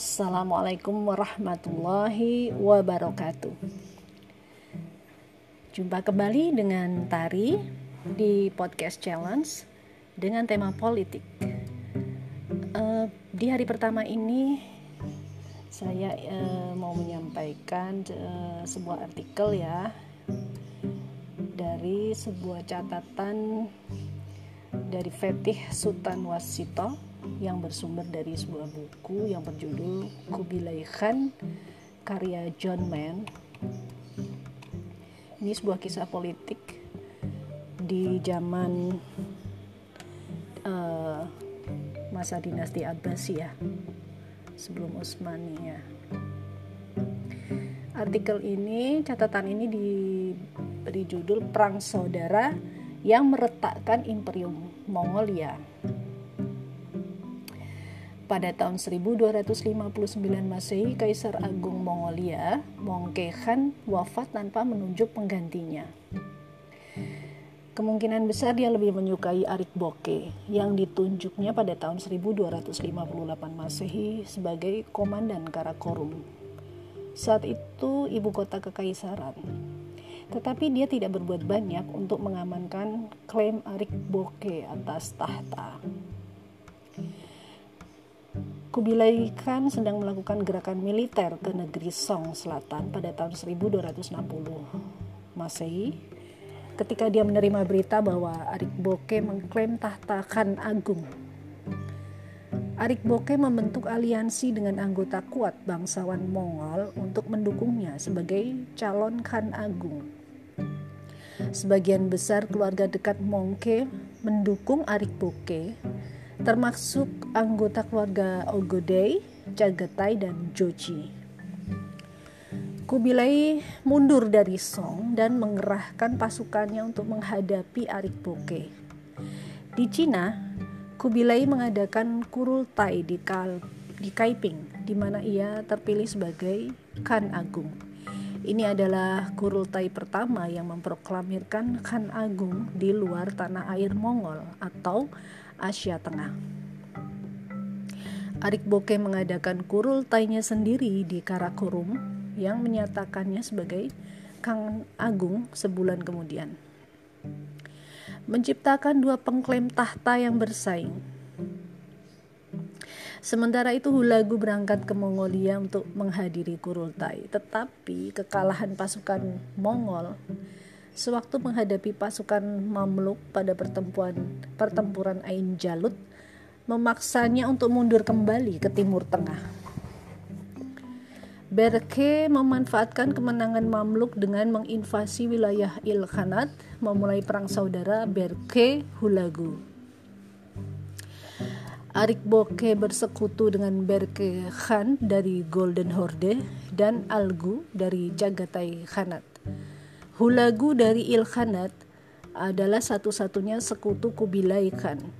Assalamualaikum warahmatullahi wabarakatuh. Jumpa kembali dengan Tari di podcast challenge dengan tema politik. Uh, di hari pertama ini saya uh, mau menyampaikan uh, sebuah artikel ya dari sebuah catatan dari Fetih Sultan Wasito yang bersumber dari sebuah buku yang berjudul Kubilai Khan karya John Mann ini sebuah kisah politik di zaman uh, masa dinasti Abbasiyah sebelum Utsmaniyah. Artikel ini, catatan ini diberi judul Perang Saudara yang meretakkan Imperium Mongolia pada tahun 1259 Masehi, Kaisar Agung Mongolia, Mongke Khan, wafat tanpa menunjuk penggantinya. Kemungkinan besar dia lebih menyukai Arik Boke yang ditunjuknya pada tahun 1258 Masehi sebagai komandan Karakorum. Saat itu ibu kota kekaisaran. Tetapi dia tidak berbuat banyak untuk mengamankan klaim Arik Boke atas tahta. Kubilai Khan sedang melakukan gerakan militer ke negeri Song Selatan pada tahun 1260 Masehi ketika dia menerima berita bahwa Arik Boke mengklaim tahta Khan Agung. Arik Boke membentuk aliansi dengan anggota kuat bangsawan Mongol untuk mendukungnya sebagai calon Khan Agung. Sebagian besar keluarga dekat Mongke mendukung Arik Boke termasuk anggota keluarga Ogodei, Jagatai, dan Joji. Kubilai mundur dari Song dan mengerahkan pasukannya untuk menghadapi Arik Boke. Di Cina, Kubilai mengadakan kurultai di, Kal di Kaiping, di mana ia terpilih sebagai Khan Agung. Ini adalah kurultai pertama yang memproklamirkan Khan Agung di luar tanah air Mongol atau Asia Tengah. Arik Boke mengadakan kurultainya sendiri di Karakorum yang menyatakannya sebagai Kang Agung sebulan kemudian. Menciptakan dua pengklaim tahta yang bersaing. Sementara itu Hulagu berangkat ke Mongolia untuk menghadiri kurultai, tetapi kekalahan pasukan Mongol sewaktu menghadapi pasukan Mamluk pada pertempuran pertempuran Ain Jalut memaksanya untuk mundur kembali ke Timur Tengah. Berke memanfaatkan kemenangan Mamluk dengan menginvasi wilayah Ilkhanat, memulai perang saudara Berke Hulagu. Arik Boke bersekutu dengan Berke Khan dari Golden Horde dan Algu dari Jagatai Khanat. Hulagu dari Ilkhanat adalah satu-satunya sekutu Kubilai Khan.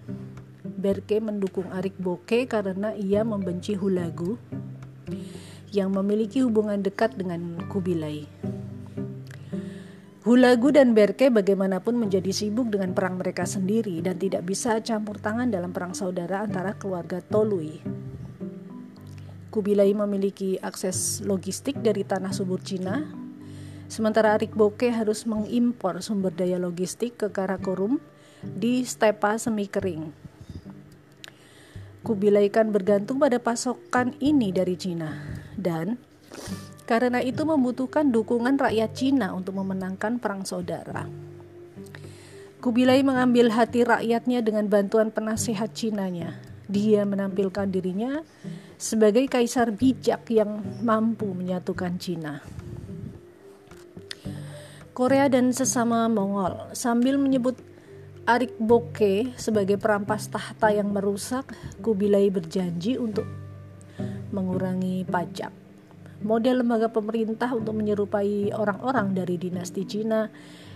Berke mendukung Arik Boke karena ia membenci Hulagu yang memiliki hubungan dekat dengan Kubilai. Hulagu dan Berke bagaimanapun menjadi sibuk dengan perang mereka sendiri dan tidak bisa campur tangan dalam perang saudara antara keluarga Tolui. Kubilai memiliki akses logistik dari tanah subur Cina Sementara Arik Boke harus mengimpor sumber daya logistik ke Karakorum di stepa semi kering. Kubilai Khan bergantung pada pasokan ini dari Cina dan karena itu membutuhkan dukungan rakyat Cina untuk memenangkan perang saudara. Kubilai mengambil hati rakyatnya dengan bantuan penasehat Cinanya. Dia menampilkan dirinya sebagai kaisar bijak yang mampu menyatukan Cina. Korea dan sesama Mongol sambil menyebut Arik Boke sebagai perampas tahta yang merusak, Kubilai berjanji untuk mengurangi pajak. Model lembaga pemerintah untuk menyerupai orang-orang dari dinasti Cina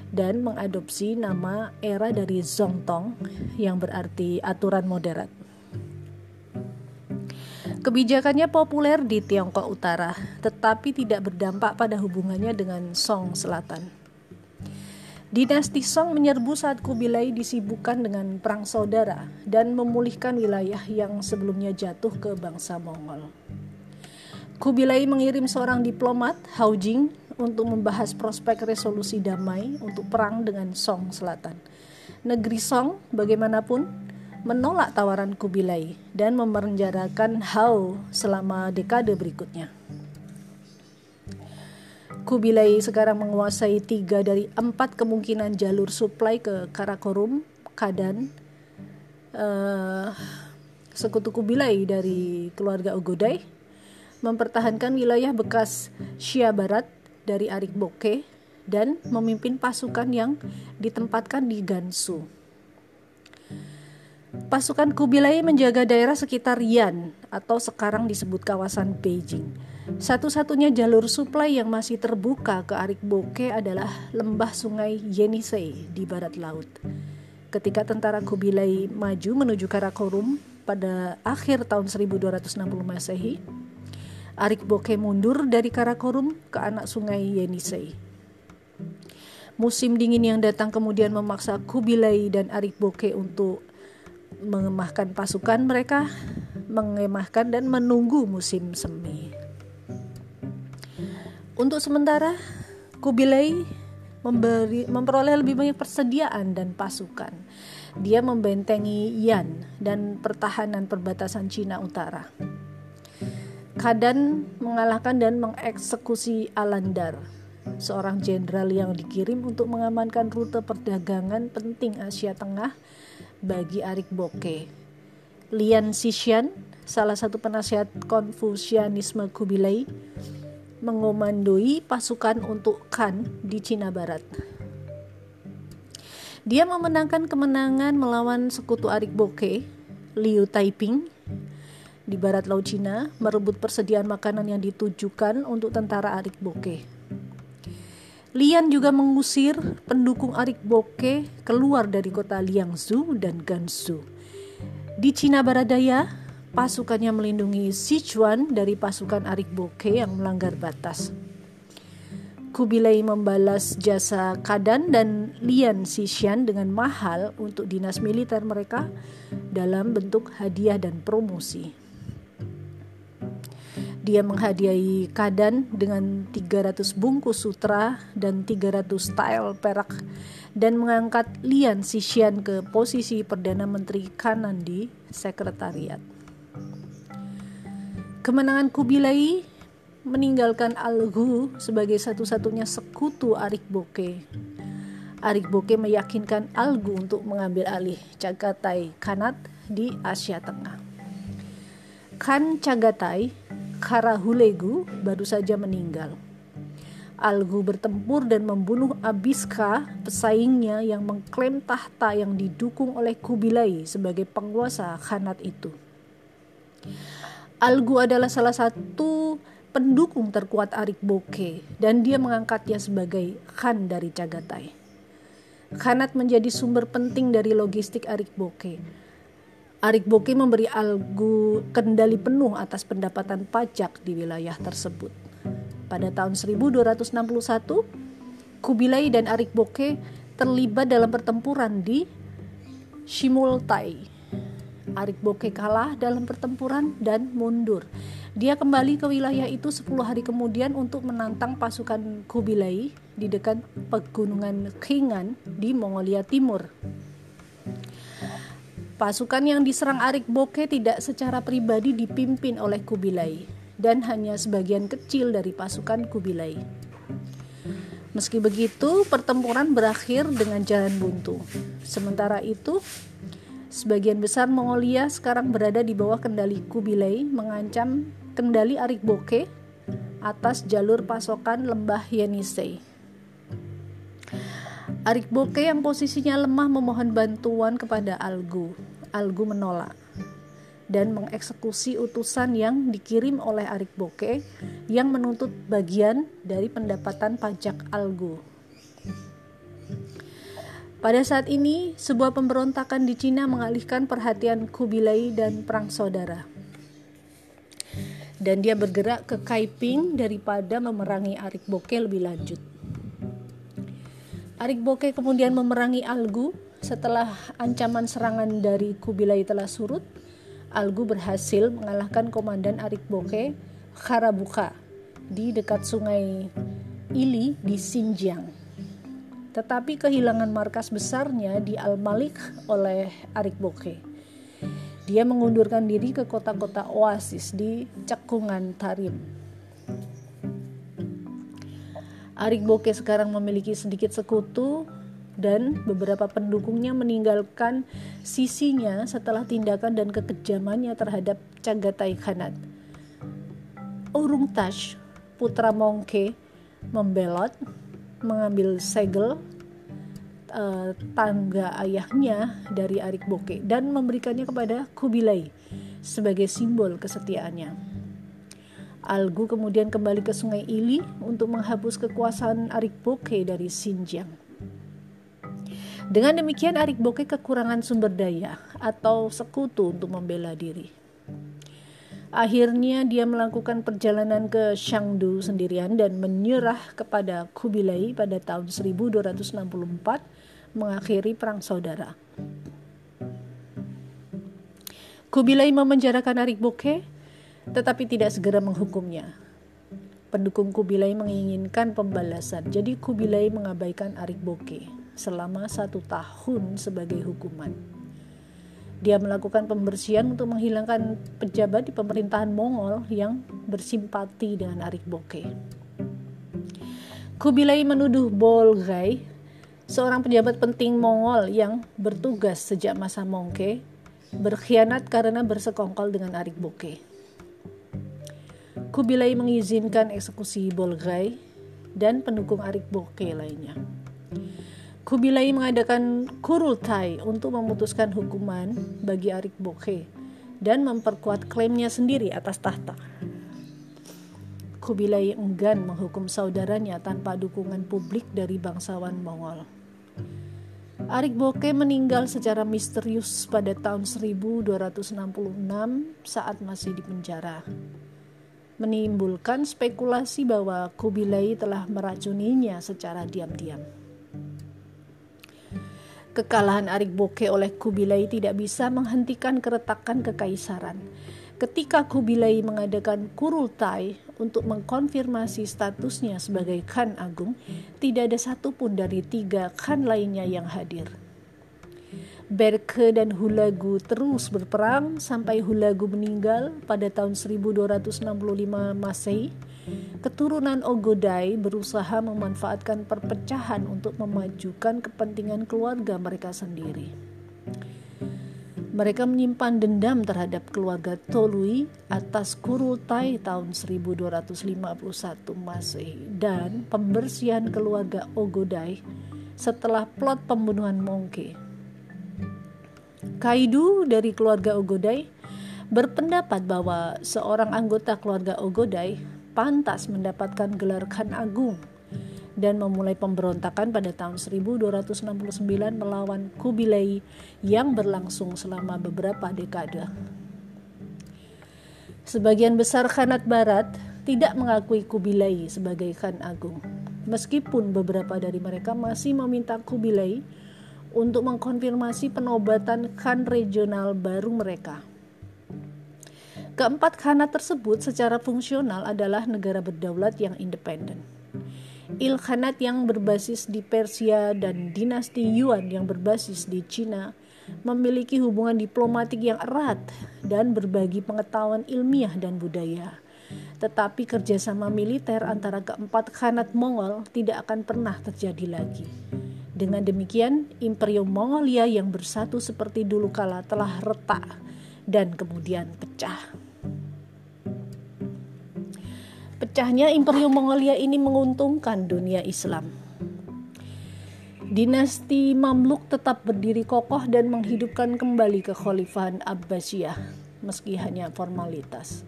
dan mengadopsi nama era dari Zongtong yang berarti aturan moderat. Kebijakannya populer di Tiongkok Utara, tetapi tidak berdampak pada hubungannya dengan Song Selatan. Dinasti Song menyerbu saat Kubilai disibukkan dengan perang saudara dan memulihkan wilayah yang sebelumnya jatuh ke bangsa Mongol. Kubilai mengirim seorang diplomat, Hao Jing, untuk membahas prospek resolusi damai untuk perang dengan Song Selatan. Negeri Song, bagaimanapun, menolak tawaran Kubilai dan memenjarakan Hao selama dekade berikutnya. Kubilai sekarang menguasai tiga dari empat kemungkinan jalur suplai ke Karakorum, Kadan, uh, sekutu Kubilai dari keluarga Ogodai, mempertahankan wilayah bekas Shia Barat dari Arik Boke dan memimpin pasukan yang ditempatkan di Gansu. Pasukan Kubilai menjaga daerah sekitar Yan atau sekarang disebut kawasan Beijing. Satu-satunya jalur suplai yang masih terbuka ke Arik Boke adalah lembah sungai Yenisei di barat laut. Ketika tentara Kubilai maju menuju Karakorum pada akhir tahun 1260 Masehi, Arik Boke mundur dari Karakorum ke anak sungai Yenisei. Musim dingin yang datang kemudian memaksa Kubilai dan Arik Boke untuk mengemahkan pasukan mereka, mengemahkan dan menunggu musim semi. Untuk sementara, Kubilai memberi, memperoleh lebih banyak persediaan dan pasukan. Dia membentengi Yan dan pertahanan perbatasan Cina Utara. Kadan mengalahkan dan mengeksekusi Alandar, seorang jenderal yang dikirim untuk mengamankan rute perdagangan penting Asia Tengah bagi Arik Boke. Lian Xishan, salah satu penasihat Konfusianisme Kubilai, mengomandoi pasukan untuk Kan di Cina Barat. Dia memenangkan kemenangan melawan sekutu Arik Boke, Liu Taiping, di barat laut Cina merebut persediaan makanan yang ditujukan untuk tentara Arik Boke. Lian juga mengusir pendukung Arik Boke keluar dari kota Liangzhou dan Gansu. Di Cina Barat Daya, pasukannya melindungi Sichuan dari pasukan Arik Boke yang melanggar batas. Kubilai membalas jasa Kadan dan Lian Xishan dengan mahal untuk dinas militer mereka dalam bentuk hadiah dan promosi. Dia menghadiahi Kadan dengan 300 bungkus sutra dan 300 tile perak dan mengangkat Lian Xishan ke posisi Perdana Menteri kanan di sekretariat. Kemenangan Kubilai meninggalkan Algu sebagai satu-satunya sekutu Arik Boke. Arik Boke meyakinkan Algu untuk mengambil alih Cagatai Kanat di Asia Tengah. Kan Cagatai Karahulegu baru saja meninggal. Algu bertempur dan membunuh Abiska, pesaingnya yang mengklaim tahta yang didukung oleh Kubilai sebagai penguasa khanat itu. Algu adalah salah satu pendukung terkuat Arik Boke dan dia mengangkatnya sebagai khan dari Cagatai. Khanat menjadi sumber penting dari logistik Arik Boke Arik Boke memberi Algu kendali penuh atas pendapatan pajak di wilayah tersebut. Pada tahun 1261, Kubilai dan Arik Boke terlibat dalam pertempuran di Shimultai. Arik Boke kalah dalam pertempuran dan mundur. Dia kembali ke wilayah itu 10 hari kemudian untuk menantang pasukan Kubilai di dekat pegunungan Khingan di Mongolia Timur. Pasukan yang diserang Arik Boke tidak secara pribadi dipimpin oleh Kubilai dan hanya sebagian kecil dari pasukan Kubilai. Meski begitu, pertempuran berakhir dengan jalan buntu. Sementara itu, sebagian besar Mongolia sekarang berada di bawah kendali Kubilai mengancam kendali Arik Boke atas jalur pasokan lembah Yenisei. Arik Boke yang posisinya lemah memohon bantuan kepada Algu. Algu menolak dan mengeksekusi utusan yang dikirim oleh Arik Boke yang menuntut bagian dari pendapatan pajak Algu. Pada saat ini, sebuah pemberontakan di Cina mengalihkan perhatian Kubilai dan perang saudara. Dan dia bergerak ke Kaiping daripada memerangi Arik Boke lebih lanjut. Arik Boke kemudian memerangi Algu. Setelah ancaman serangan dari Kubilai telah surut, Algu berhasil mengalahkan komandan Arik Boke, Kharabuka di dekat sungai Ili di Xinjiang. Tetapi kehilangan markas besarnya di Al-Malik oleh Arik Boke. Dia mengundurkan diri ke kota-kota oasis di cekungan Tarim. Arik Boke sekarang memiliki sedikit sekutu dan beberapa pendukungnya meninggalkan sisinya setelah tindakan dan kekejamannya terhadap Chagatai Khanat. Urung Tash, putra Mongke, membelot, mengambil segel uh, tangga ayahnya dari Arik Boke dan memberikannya kepada Kubilai sebagai simbol kesetiaannya. Algu kemudian kembali ke sungai Ili untuk menghapus kekuasaan Arik Boke dari Xinjiang. Dengan demikian Arik Boke kekurangan sumber daya atau sekutu untuk membela diri. Akhirnya dia melakukan perjalanan ke Shangdu sendirian dan menyerah kepada Kubilai pada tahun 1264 mengakhiri perang saudara. Kubilai memenjarakan Arik Boke tetapi tidak segera menghukumnya. Pendukung Kubilai menginginkan pembalasan, jadi Kubilai mengabaikan Arik Boke selama satu tahun sebagai hukuman. Dia melakukan pembersihan untuk menghilangkan pejabat di pemerintahan Mongol yang bersimpati dengan Arik Boke. Kubilai menuduh Bolgai, seorang pejabat penting Mongol yang bertugas sejak masa Mongke, berkhianat karena bersekongkol dengan Arik Boke. Kubilai mengizinkan eksekusi Bolgai dan pendukung Arik Boke lainnya. Kubilai mengadakan kurultai untuk memutuskan hukuman bagi Arik Bokhe dan memperkuat klaimnya sendiri atas tahta. Kubilai enggan menghukum saudaranya tanpa dukungan publik dari bangsawan Mongol. Arik Bokhe meninggal secara misterius pada tahun 1266 saat masih di penjara. Menimbulkan spekulasi bahwa Kubilai telah meracuninya secara diam-diam. Kekalahan Arik Boke oleh Kubilai tidak bisa menghentikan keretakan kekaisaran. Ketika Kubilai mengadakan kurultai untuk mengkonfirmasi statusnya sebagai Khan Agung, tidak ada satupun dari tiga Khan lainnya yang hadir. Berke dan Hulagu terus berperang sampai Hulagu meninggal pada tahun 1265 Masehi Keturunan Ogodai berusaha memanfaatkan perpecahan untuk memajukan kepentingan keluarga mereka sendiri. Mereka menyimpan dendam terhadap keluarga Tolui atas Kurultai tahun 1251 Masehi dan pembersihan keluarga Ogodai setelah plot pembunuhan Mongke. Kaidu dari keluarga Ogodai berpendapat bahwa seorang anggota keluarga Ogodai pantas mendapatkan gelar Khan Agung dan memulai pemberontakan pada tahun 1269 melawan Kubilai yang berlangsung selama beberapa dekade. Sebagian besar Khanat Barat tidak mengakui Kubilai sebagai Khan Agung, meskipun beberapa dari mereka masih meminta Kubilai untuk mengkonfirmasi penobatan Khan regional baru mereka. Keempat khanat tersebut secara fungsional adalah negara berdaulat yang independen. Ilkhanat yang berbasis di Persia dan dinasti Yuan yang berbasis di Cina memiliki hubungan diplomatik yang erat dan berbagi pengetahuan ilmiah dan budaya. Tetapi kerjasama militer antara keempat khanat Mongol tidak akan pernah terjadi lagi. Dengan demikian, Imperium Mongolia yang bersatu seperti dulu kala telah retak dan kemudian pecah. Pecahnya Imperium Mongolia ini menguntungkan dunia Islam. Dinasti Mamluk tetap berdiri kokoh dan menghidupkan kembali kekhalifahan Abbasiyah meski hanya formalitas.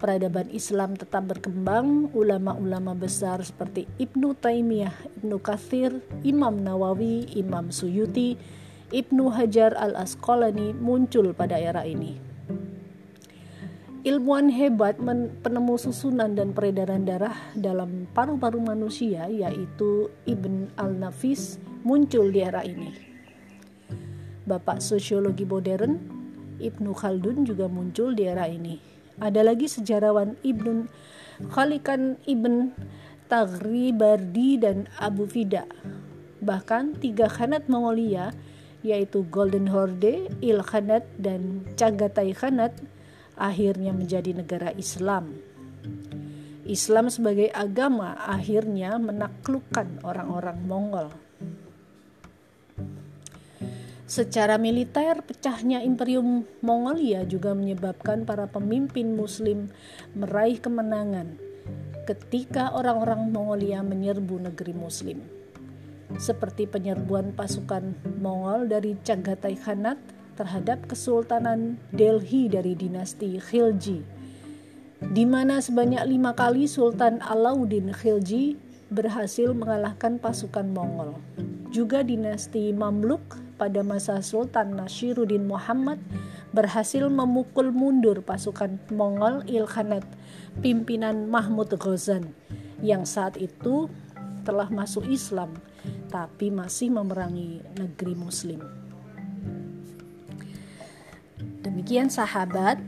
Peradaban Islam tetap berkembang, ulama-ulama besar seperti Ibnu Taimiyah, Ibnu Kathir, Imam Nawawi, Imam Suyuti, Ibnu Hajar al-Asqalani muncul pada era ini ilmuwan hebat penemu susunan dan peredaran darah dalam paru-paru manusia yaitu Ibn al-Nafis muncul di era ini. Bapak sosiologi modern Ibnu Khaldun juga muncul di era ini. Ada lagi sejarawan Ibn Khalikan Ibn Taghribardi dan Abu Fida. Bahkan tiga khanat Mongolia yaitu Golden Horde, Ilkhanat, dan Chagatai Khanat akhirnya menjadi negara Islam. Islam sebagai agama akhirnya menaklukkan orang-orang Mongol. Secara militer, pecahnya Imperium Mongolia juga menyebabkan para pemimpin Muslim meraih kemenangan ketika orang-orang Mongolia menyerbu negeri Muslim, seperti penyerbuan pasukan Mongol dari Chagatai Khanat terhadap Kesultanan Delhi dari dinasti Khilji, di mana sebanyak lima kali Sultan Alauddin Khilji berhasil mengalahkan pasukan Mongol. Juga dinasti Mamluk pada masa Sultan Nashiruddin Muhammad berhasil memukul mundur pasukan Mongol Ilkhanat pimpinan Mahmud Ghazan yang saat itu telah masuk Islam tapi masih memerangi negeri muslim. Demikian sahabat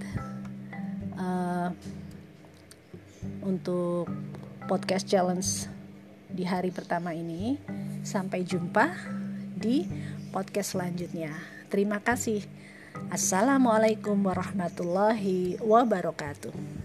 uh, untuk podcast challenge di hari pertama ini. Sampai jumpa di podcast selanjutnya. Terima kasih. Assalamualaikum warahmatullahi wabarakatuh.